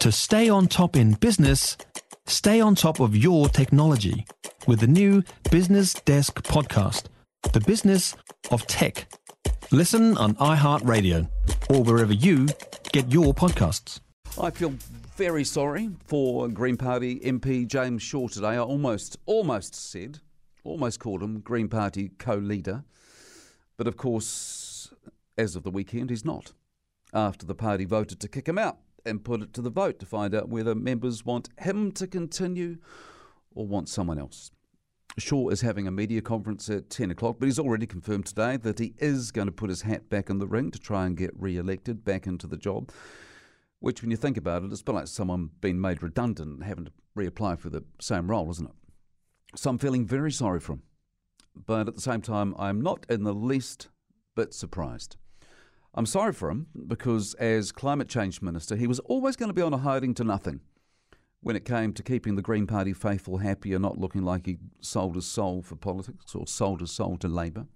To stay on top in business, stay on top of your technology with the new Business Desk podcast, The Business of Tech. Listen on iHeartRadio or wherever you get your podcasts. I feel very sorry for Green Party MP James Shaw today. I almost, almost said, almost called him Green Party co-leader, but of course, as of the weekend, he's not. After the party voted to kick him out and put it to the vote to find out whether members want him to continue or want someone else. Shaw is having a media conference at 10 o'clock, but he's already confirmed today that he is going to put his hat back in the ring to try and get re elected back into the job. Which, when you think about it, it's a bit like someone being made redundant and having to reapply for the same role, isn't it? So I'm feeling very sorry for him. But at the same time, I'm not in the least bit surprised. I'm sorry for him because, as climate change minister, he was always going to be on a hiding to nothing when it came to keeping the Green Party faithful happy and not looking like he sold his soul for politics or sold his soul to Labour.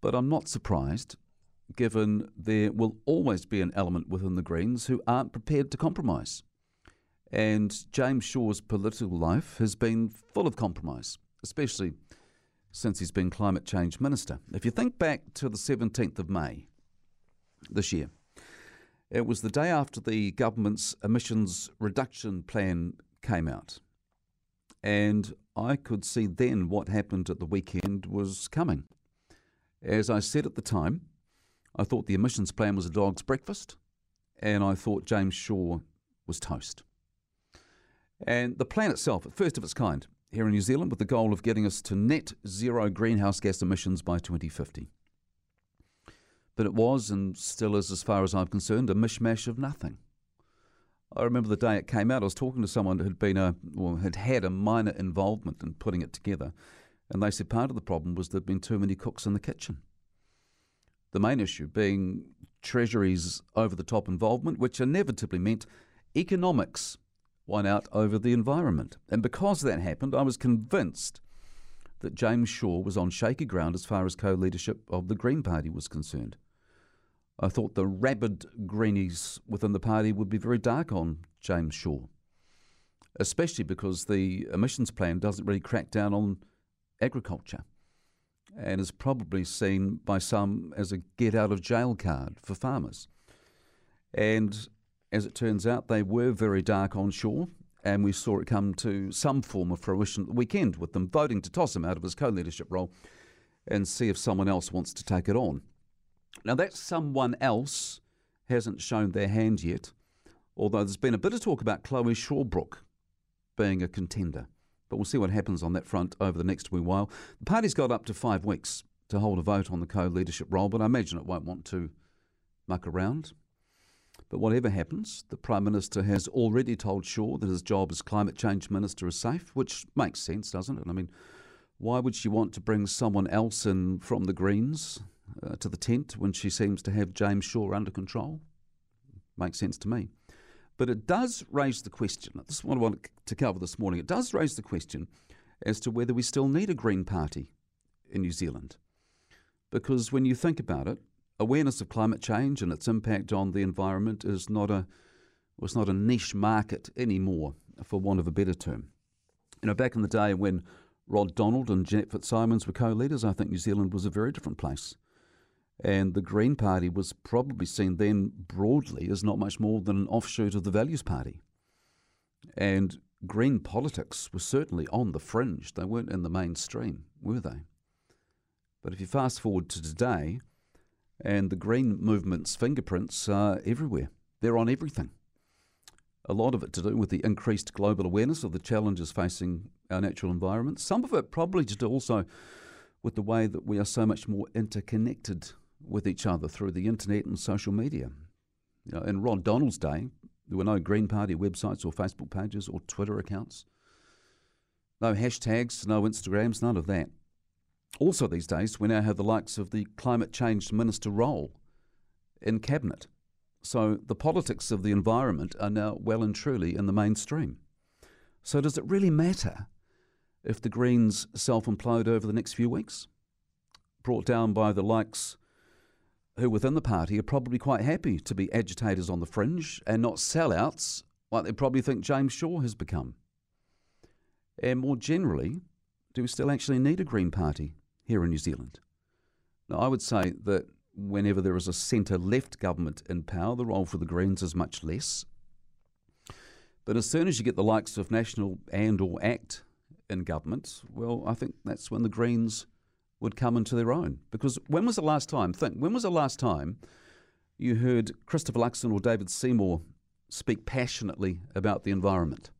But I'm not surprised, given there will always be an element within the Greens who aren't prepared to compromise. And James Shaw's political life has been full of compromise, especially since he's been climate change minister. If you think back to the 17th of May this year, it was the day after the government's emissions reduction plan came out. And I could see then what happened at the weekend was coming. As I said at the time, I thought the emissions plan was a dog's breakfast, and I thought James Shaw was toast. And the plan itself, first of its kind, here in New Zealand, with the goal of getting us to net zero greenhouse gas emissions by 2050 but it was and still is, as far as I'm concerned, a mishmash of nothing. I remember the day it came out. I was talking to someone who had been a well, had had a minor involvement in putting it together, and they said part of the problem was there'd been too many cooks in the kitchen. The main issue being Treasury's over the top involvement, which inevitably meant economics won out over the environment. And because that happened, I was convinced that James Shaw was on shaky ground as far as co leadership of the Green Party was concerned. I thought the rabid greenies within the party would be very dark on James Shaw, especially because the emissions plan doesn't really crack down on agriculture and is probably seen by some as a get out of jail card for farmers. And as it turns out, they were very dark on Shaw and we saw it come to some form of fruition at the weekend with them voting to toss him out of his co leadership role and see if someone else wants to take it on. Now, that someone else hasn't shown their hand yet, although there's been a bit of talk about Chloe Swarbrick being a contender. But we'll see what happens on that front over the next wee while. The party's got up to five weeks to hold a vote on the co leadership role, but I imagine it won't want to muck around. But whatever happens, the Prime Minister has already told Shaw that his job as Climate Change Minister is safe, which makes sense, doesn't it? I mean, why would she want to bring someone else in from the Greens uh, to the tent when she seems to have James Shaw under control? Makes sense to me. But it does raise the question this is what I want to cover this morning. It does raise the question as to whether we still need a Green Party in New Zealand. Because when you think about it, awareness of climate change and its impact on the environment is not a was not a niche market anymore, for want of a better term. You know, back in the day when Rod Donald and Jeanette Fitzsimons were co-leaders, I think New Zealand was a very different place. And the Green Party was probably seen then broadly as not much more than an offshoot of the Values Party. And Green politics were certainly on the fringe. They weren't in the mainstream, were they? But if you fast forward to today, and the green movement's fingerprints are everywhere. They're on everything. A lot of it to do with the increased global awareness of the challenges facing our natural environment. Some of it probably to do also with the way that we are so much more interconnected with each other through the internet and social media. You know, in Rod Donald's day, there were no Green Party websites or Facebook pages or Twitter accounts. No hashtags, no Instagrams, none of that. Also, these days, we now have the likes of the climate change minister role in cabinet. So the politics of the environment are now well and truly in the mainstream. So, does it really matter if the Greens self implode over the next few weeks? Brought down by the likes who within the party are probably quite happy to be agitators on the fringe and not sellouts like they probably think James Shaw has become. And more generally, do we still actually need a Green Party here in New Zealand? Now, I would say that whenever there is a centre left government in power, the role for the Greens is much less. But as soon as you get the likes of National and or ACT in government, well, I think that's when the Greens would come into their own. Because when was the last time, think, when was the last time you heard Christopher Luxon or David Seymour speak passionately about the environment?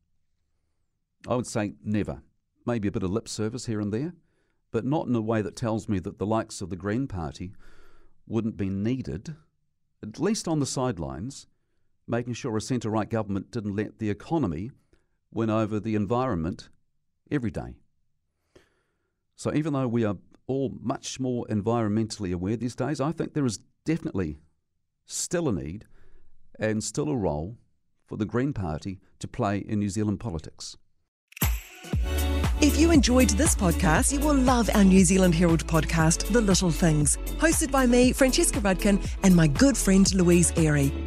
I would say never. Maybe a bit of lip service here and there, but not in a way that tells me that the likes of the Green Party wouldn't be needed, at least on the sidelines, making sure a centre right government didn't let the economy win over the environment every day. So even though we are all much more environmentally aware these days, I think there is definitely still a need and still a role for the Green Party to play in New Zealand politics. If you enjoyed this podcast, you will love our New Zealand Herald podcast, The Little Things, hosted by me, Francesca Rudkin, and my good friend Louise Ayrey.